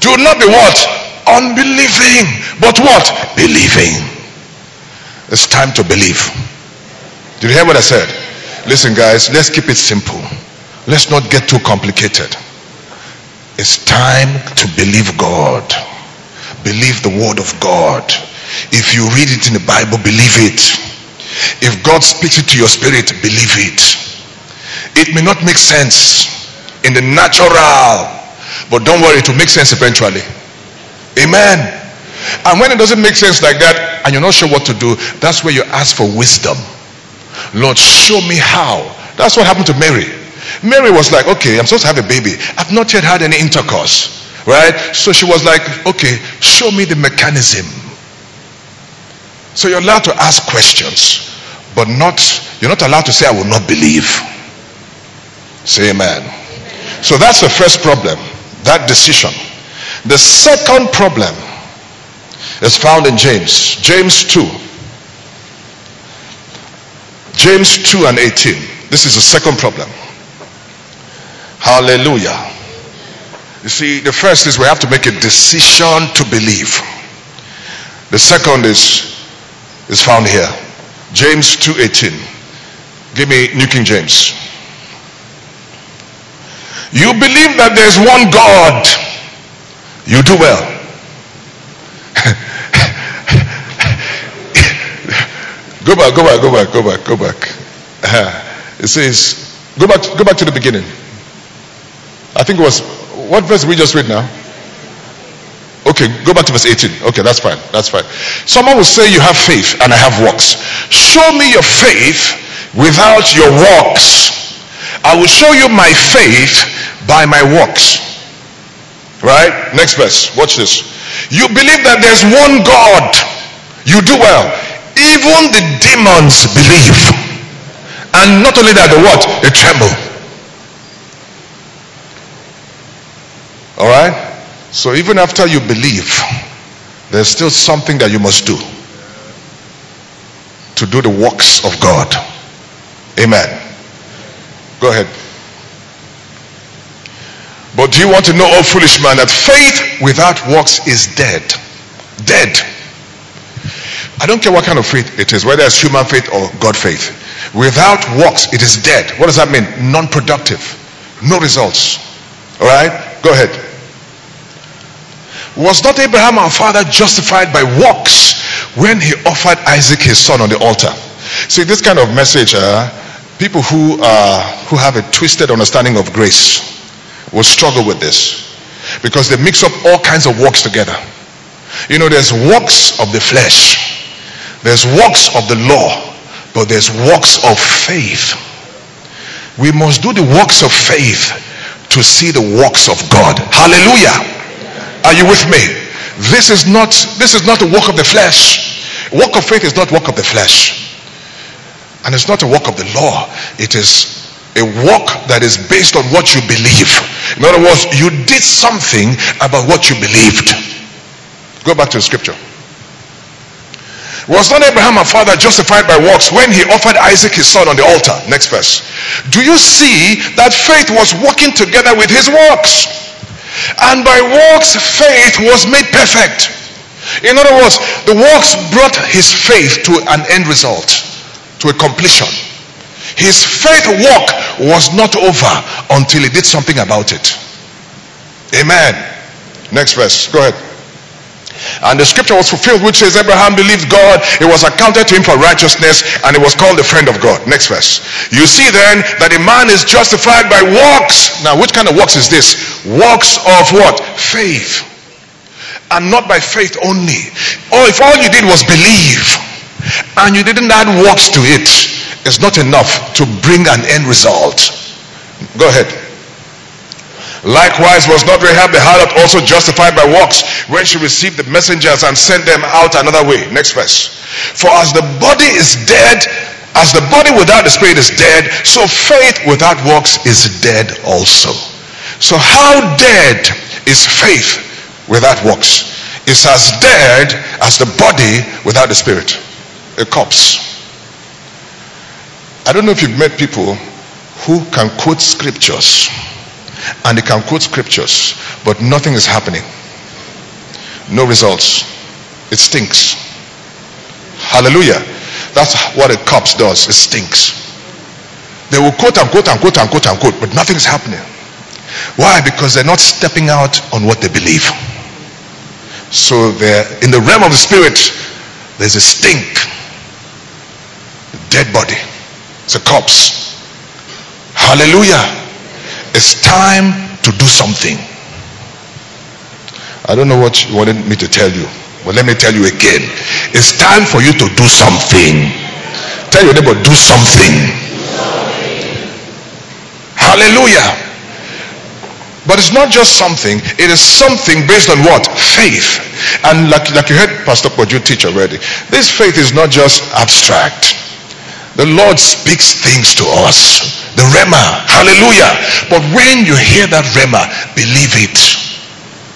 Do not be what? Unbelieving. But what? Believing. It's time to believe. Did you hear what I said? Listen, guys, let's keep it simple. Let's not get too complicated. It's time to believe God. Believe the word of God. If you read it in the Bible, believe it. If God speaks it to your spirit, believe it. It may not make sense in the natural, but don't worry, it will make sense eventually. Amen. And when it doesn't make sense like that, and you're not sure what to do, that's where you ask for wisdom. Lord, show me how. That's what happened to Mary. Mary was like, okay, I'm supposed to have a baby. I've not yet had any intercourse. Right? So she was like, okay, show me the mechanism. So you're allowed to ask questions, but not, you're not allowed to say, I will not believe. Say amen. So that's the first problem, that decision. The second problem is found in James. James 2. James 2 and 18. This is the second problem. Hallelujah. You see, the first is we have to make a decision to believe. The second is is found here. James 2:18. Give me New King James. You believe that there's one God. You do well. Go back, go back, go back, go back, go back. Uh, it says, go back, go back to the beginning. I think it was, what verse we just read now? Okay, go back to verse 18. Okay, that's fine. That's fine. Someone will say you have faith and I have works. Show me your faith without your works. I will show you my faith by my works. Right? Next verse. Watch this. You believe that there's one God. You do well. Even the demons believe. And not only that, the what? They tremble. All right? So even after you believe, there's still something that you must do to do the works of God. Amen. Go ahead. But do you want to know, oh foolish man, that faith without works is dead? Dead. I don't care what kind of faith it is, whether it's human faith or God faith. Without works, it is dead. What does that mean? Non productive. No results. All right? Go ahead. Was not Abraham our father justified by works when he offered Isaac his son on the altar? See, this kind of message, uh, people who, uh, who have a twisted understanding of grace will struggle with this because they mix up all kinds of works together. You know, there's works of the flesh there's works of the law, but there's works of faith. We must do the works of faith to see the works of God. Hallelujah. Are you with me? This is not this is not a work of the flesh. Work of faith is not work of the flesh. And it's not a work of the law. It is a work that is based on what you believe. In other words, you did something about what you believed. Go back to the scripture. Was not Abraham our father justified by works when he offered Isaac his son on the altar? Next verse. Do you see that faith was working together with his works? And by works, faith was made perfect. In other words, the works brought his faith to an end result, to a completion. His faith walk was not over until he did something about it. Amen. Next verse. Go ahead. And the scripture was fulfilled, which says, Abraham believed God, it was accounted to him for righteousness, and he was called the friend of God. Next verse. You see then that a man is justified by works. Now, which kind of works is this? Works of what? Faith. and not by faith only. Or if all you did was believe and you didn't add works to it, it's not enough to bring an end result. Go ahead. Likewise was not Rahab the harlot also justified by works when she received the messengers and sent them out another way. Next verse. For as the body is dead, as the body without the spirit is dead, so faith without works is dead also. So how dead is faith without works? It's as dead as the body without the spirit. A corpse. I don't know if you've met people who can quote scriptures and they can quote scriptures, but nothing is happening. No results. It stinks. Hallelujah. That's what a corpse does. It stinks. They will quote and quote and quote and quote and quote, but nothing's happening. Why? Because they're not stepping out on what they believe. So they're in the realm of the spirit, there's a stink. Dead body. It's a corpse. Hallelujah. It's time to do something. I don't know what you wanted me to tell you, but let me tell you again. It's time for you to do something. Tell your neighbor, do something. Hallelujah. But it's not just something, it is something based on what? Faith. And like, like you heard Pastor Poju teach already, this faith is not just abstract. The Lord speaks things to us. The Rhema. Hallelujah. But when you hear that Rhema, believe it.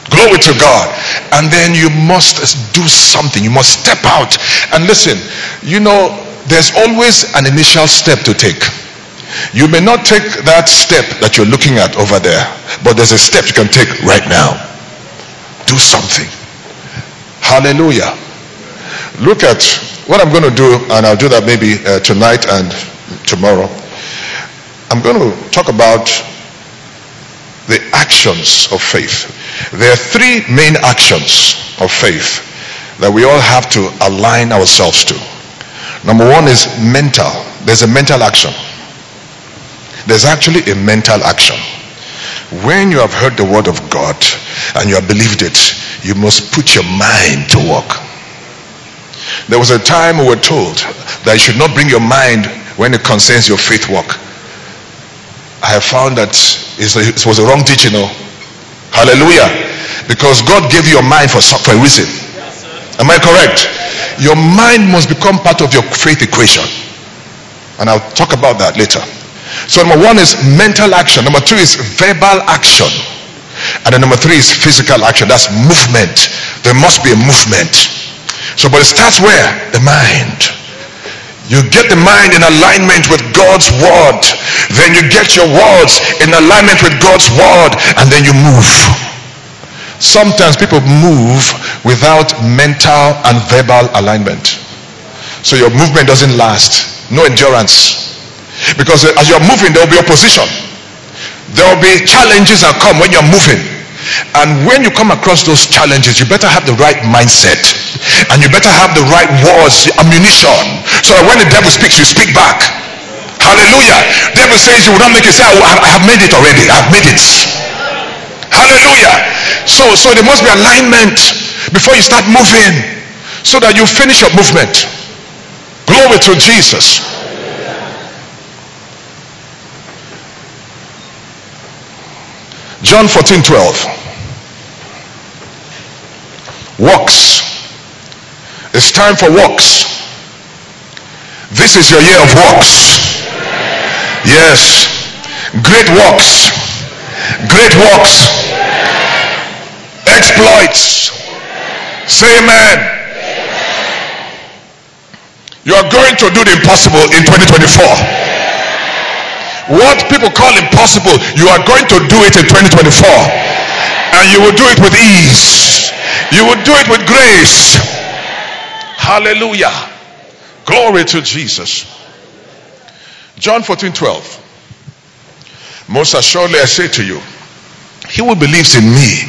Glory to God. And then you must do something. You must step out. And listen, you know, there's always an initial step to take. You may not take that step that you're looking at over there, but there's a step you can take right now. Do something. Hallelujah. Look at what I'm going to do, and I'll do that maybe uh, tonight and tomorrow. I'm going to talk about the actions of faith. There are three main actions of faith that we all have to align ourselves to. Number one is mental. There's a mental action. There's actually a mental action. When you have heard the word of God and you have believed it, you must put your mind to work. There was a time we were told that you should not bring your mind when it concerns your faith work. I have found that it was a wrong teaching. No? Hallelujah. Because God gave you a mind for, for a reason. Am I correct? Your mind must become part of your faith equation. And I'll talk about that later. So number one is mental action. Number two is verbal action. And then number three is physical action. That's movement. There must be a movement. So, but it starts where? The mind. You get the mind in alignment with God's word. Then you get your words in alignment with God's word. And then you move. Sometimes people move without mental and verbal alignment. So your movement doesn't last. No endurance. Because as you're moving, there will be opposition. There will be challenges that come when you're moving. And when you come across those challenges, you better have the right mindset. And you better have the right words, ammunition. So that when the devil speaks, you speak back. Hallelujah. Devil says you will not make it. Say, I have made it already. I've made it. Hallelujah. So, so there must be alignment before you start moving. So that you finish your movement. Glory to Jesus. John 14 12. Works. It's time for works. This is your year of works. Yes. Great works. Great works. Exploits. Say amen. You are going to do the impossible in 2024. What people call impossible, you are going to do it in 2024. And you will do it with ease. You will do it with grace. Hallelujah. Glory to Jesus. John 14 12. Most assuredly I say to you, he who believes in me,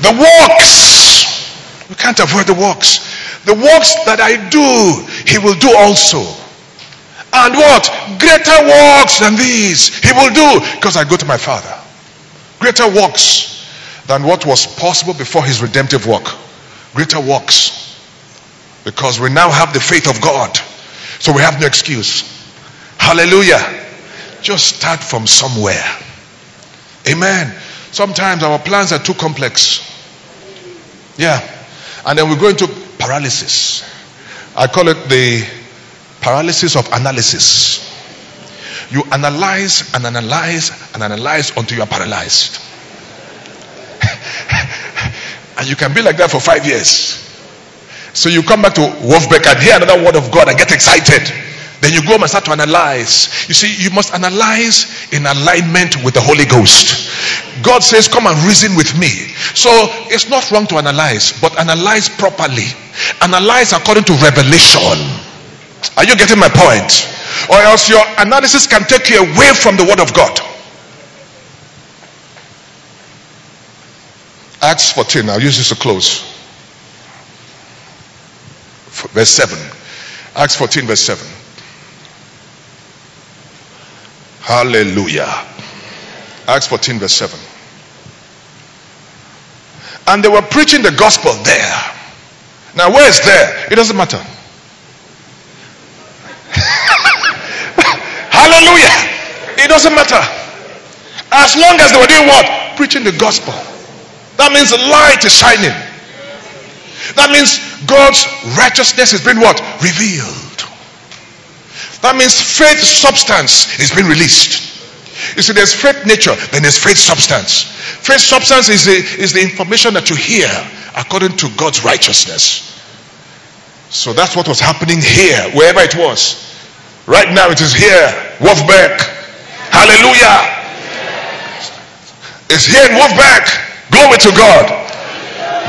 the works, you can't avoid the works. The works that I do, he will do also. And what? Greater works than these he will do because I go to my Father. Greater works than what was possible before his redemptive work. greater works because we now have the faith of God. So we have no excuse. Hallelujah. Just start from somewhere. Amen. Sometimes our plans are too complex. Yeah. And then we go into paralysis. I call it the paralysis of analysis. You analyze and analyze and analyze until you are paralyzed. [LAUGHS] and you can be like that for five years. So you come back to WOFBEC and hear another word of God and get excited. Then you go and start to analyze. You see, you must analyze in alignment with the Holy Ghost. God says, Come and reason with me. So it's not wrong to analyze, but analyze properly. Analyze according to revelation. Are you getting my point? Or else your analysis can take you away from the Word of God. Acts 14, I'll use this to close. Verse 7. Acts 14, verse 7. Hallelujah. Acts 14, verse 7. And they were preaching the gospel there. Now, where is there? It doesn't matter. Hallelujah. It doesn't matter. As long as they were doing what? Preaching the gospel. That means the light is shining. That means God's righteousness has been what? Revealed. That means faith substance is being released. You see, there's faith nature, then there's faith substance. Faith substance is the, is the information that you hear according to God's righteousness. So that's what was happening here, wherever it was. Right now it is here, WOFBEC. Hallelujah. It's here in WOFBEC. Glory to God.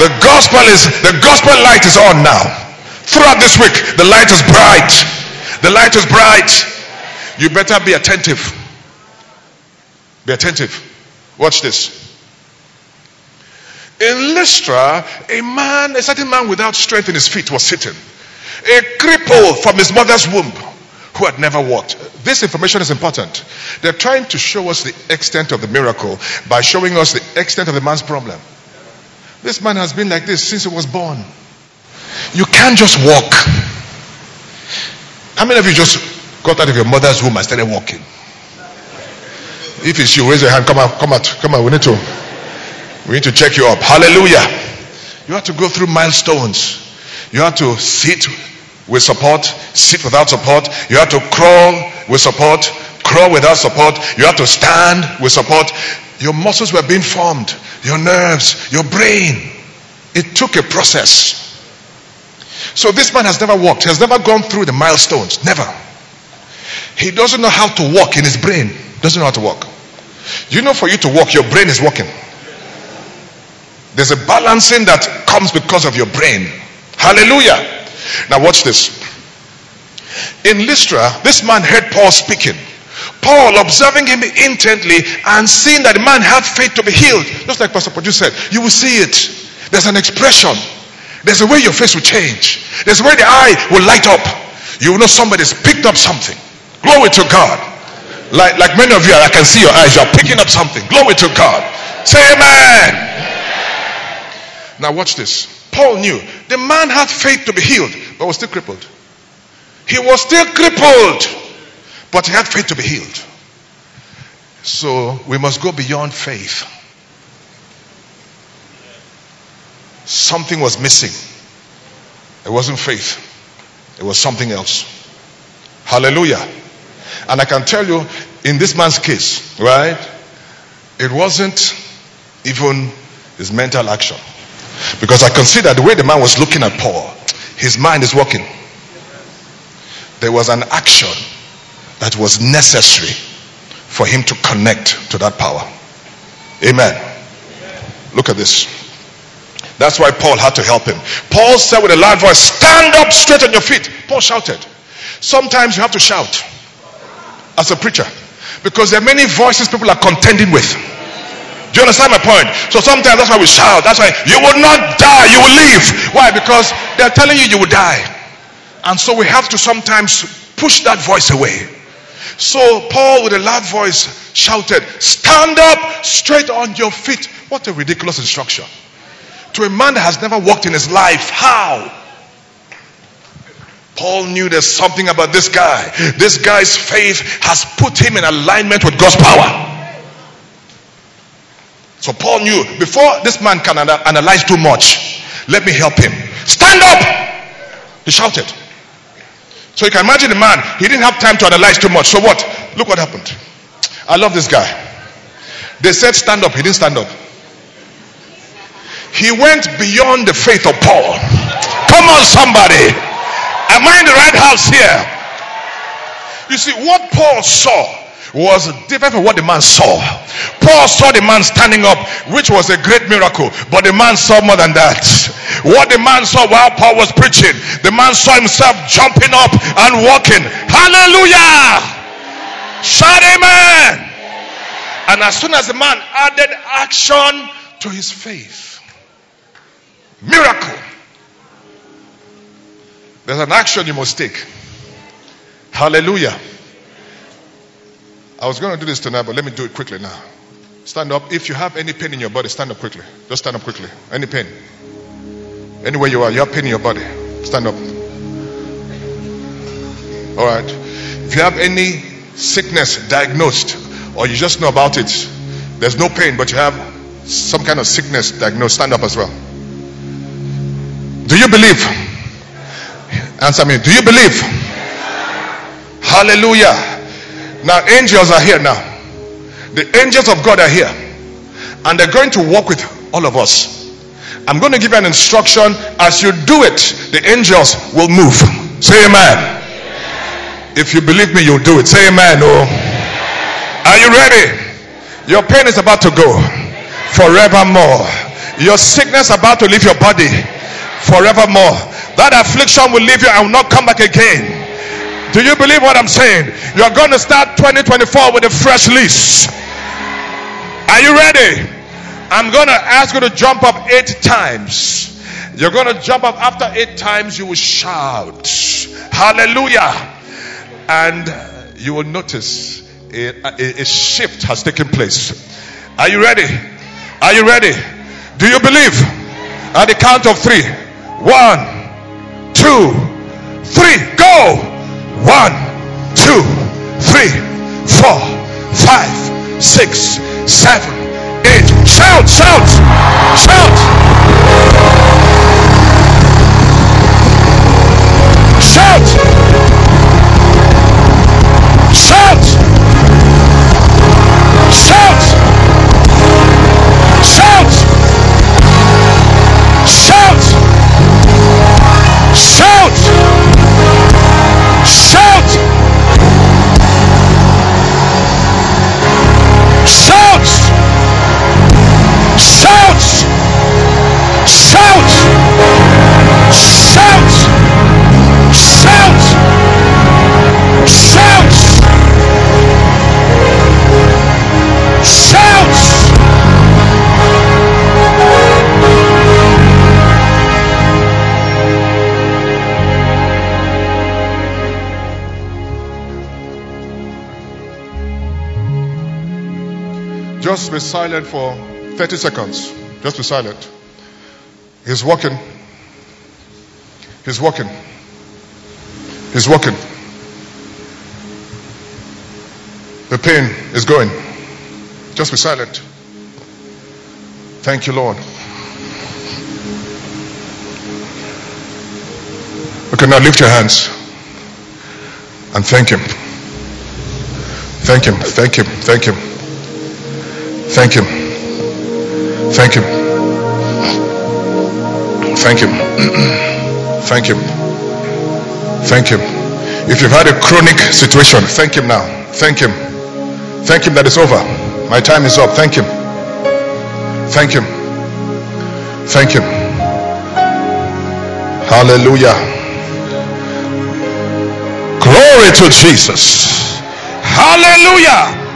The gospel is the gospel light is on now. Throughout this week, the light is bright. The light is bright. You better be attentive. Be attentive. Watch this. In Lystra, a man, a certain man without strength in his feet was sitting. A cripple from his mother's womb who had never walked. This information is important. They're trying to show us the extent of the miracle by showing us the extent of the man's problem. This man has been like this since he was born. You can't just walk. How many of you just got out of your mother's womb and started walking? If it's you, raise your hand. Come out, come out, come out. We need to we need to check you up. Hallelujah. You have to go through milestones. You have to sit with support, sit without support. You have to crawl with support, crawl without support. You have to stand with support. Your muscles were being formed, your nerves, your brain. It took a process. So this man has never walked, he has never gone through the milestones. Never. He doesn't know how to walk in his brain. Doesn't know how to walk. You know, for you to walk, your brain is working. There's a balancing that comes because of your brain. Hallelujah. Now, watch this. In Lystra, this man heard Paul speaking. Paul observing him intently and seeing that the man had faith to be healed. Just like Pastor Poju said, you will see it. There's an expression. There's a way your face will change. There's a way the eye will light up. You will know somebody's picked up something. Glory to God. Like, like many of you, I can see your eyes. You're picking up something. Glory to God. Say amen. Now watch this. Paul knew the man had faith to be healed, but was still crippled. He was still crippled, but he had faith to be healed. So we must go beyond faith. Something was missing. It wasn't faith, it was something else. Hallelujah. And I can tell you, in this man's case, right, it wasn't even his mental action. Because I consider the way the man was looking at Paul, his mind is working. There was an action that was necessary for him to connect to that power. Amen. Look at this. That's why Paul had to help him. Paul said with a loud voice, Stand up straight on your feet. Paul shouted. Sometimes you have to shout as a preacher because there are many voices people are contending with. Do you understand my point? So sometimes that's why we shout. That's why you will not die, you will live. Why? Because they're telling you you will die. And so we have to sometimes push that voice away. So Paul, with a loud voice, shouted, Stand up straight on your feet. What a ridiculous instruction. to a man that has never walked in his life. How? Paul knew there's something about this guy. This guy's faith has put him in alignment with God's power. So Paul knew before this man can analyze too much, let me help him. Stand up! He shouted. So you can imagine the man, he didn't have time to analyze too much. So what? Look what happened. I love this guy. They said stand up, he didn't stand up. He went beyond the faith of Paul. Come on, somebody. Am I in the right house here? You see, what Paul saw was different from what the man saw. Paul saw the man standing up, which was a great miracle, but the man saw more than that. What the man saw while Paul was preaching, the man saw himself jumping up and walking. Hallelujah! Shout amen! And as soon as the man added action to his faith, miracle. There's an action you must take. Hallelujah. I was going to do this tonight, but let me do it quickly now. Stand up. If you have any pain in your body, stand up quickly. Just stand up quickly. Any pain. Anywhere you are, you have pain in your body. Stand up. All right. If you have any sickness diagnosed, or you just know about it, there's no pain, but you have some kind of sickness diagnosed, stand up as well. Do you believe? Answer me. Do you believe? Hallelujah. Now, angels are here now. The angels of God are here. And they're going to walk with all of us. I'm going to give you an instruction. As you do it, the angels will move. Say amen. If you believe me, you'll do it. Say amen. Oh. Are you ready? Your pain is about to go forevermore. Your sickness about to leave your body forevermore. That affliction will leave you and will not come back again. Do you believe what I'm saying? You're going to start 2024 with a fresh lease. Are you ready? I'm going to ask you to jump up eight times. You're going to jump up after eight times, you will shout, Hallelujah. And you will notice a, a, a shift has taken place. Are you ready? Are you ready? Do you believe? At the count of three. One, two, three, go. One, two, three, four, five, six, seven, eight. Shout, shout, shout. Shout. Just be silent for 30 seconds. Just be silent. He's walking. He's walking. He's walking. The pain is going. Just be silent. Thank you, Lord. Okay, now lift your hands and thank Him. Thank Him. Thank Him. Thank Him. Thank Him. Thank Him. Thank Him. [CLEARS THROAT] Thank Him. Thank Him. If you've had a chronic situation, thank Him now. Thank Him. Thank Him that it's over. My time is up. Thank Him. Thank Him. Thank Him. Hallelujah. Glory to Jesus. Hallelujah.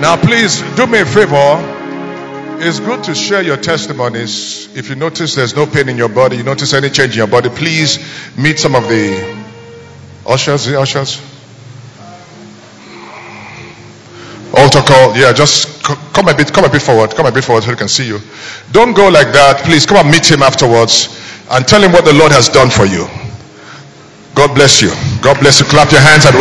Now, please do me a favor. It's good to share your testimonies. If you notice there's no pain in your body, you notice any change in your body, please meet some of the ushers. The ushers. Altar call. Yeah, just come a bit, come a bit forward, come a bit forward so we can see you. Don't go like that. Please come and meet him afterwards and tell him what the Lord has done for you. God bless you. God bless you. Clap your hands and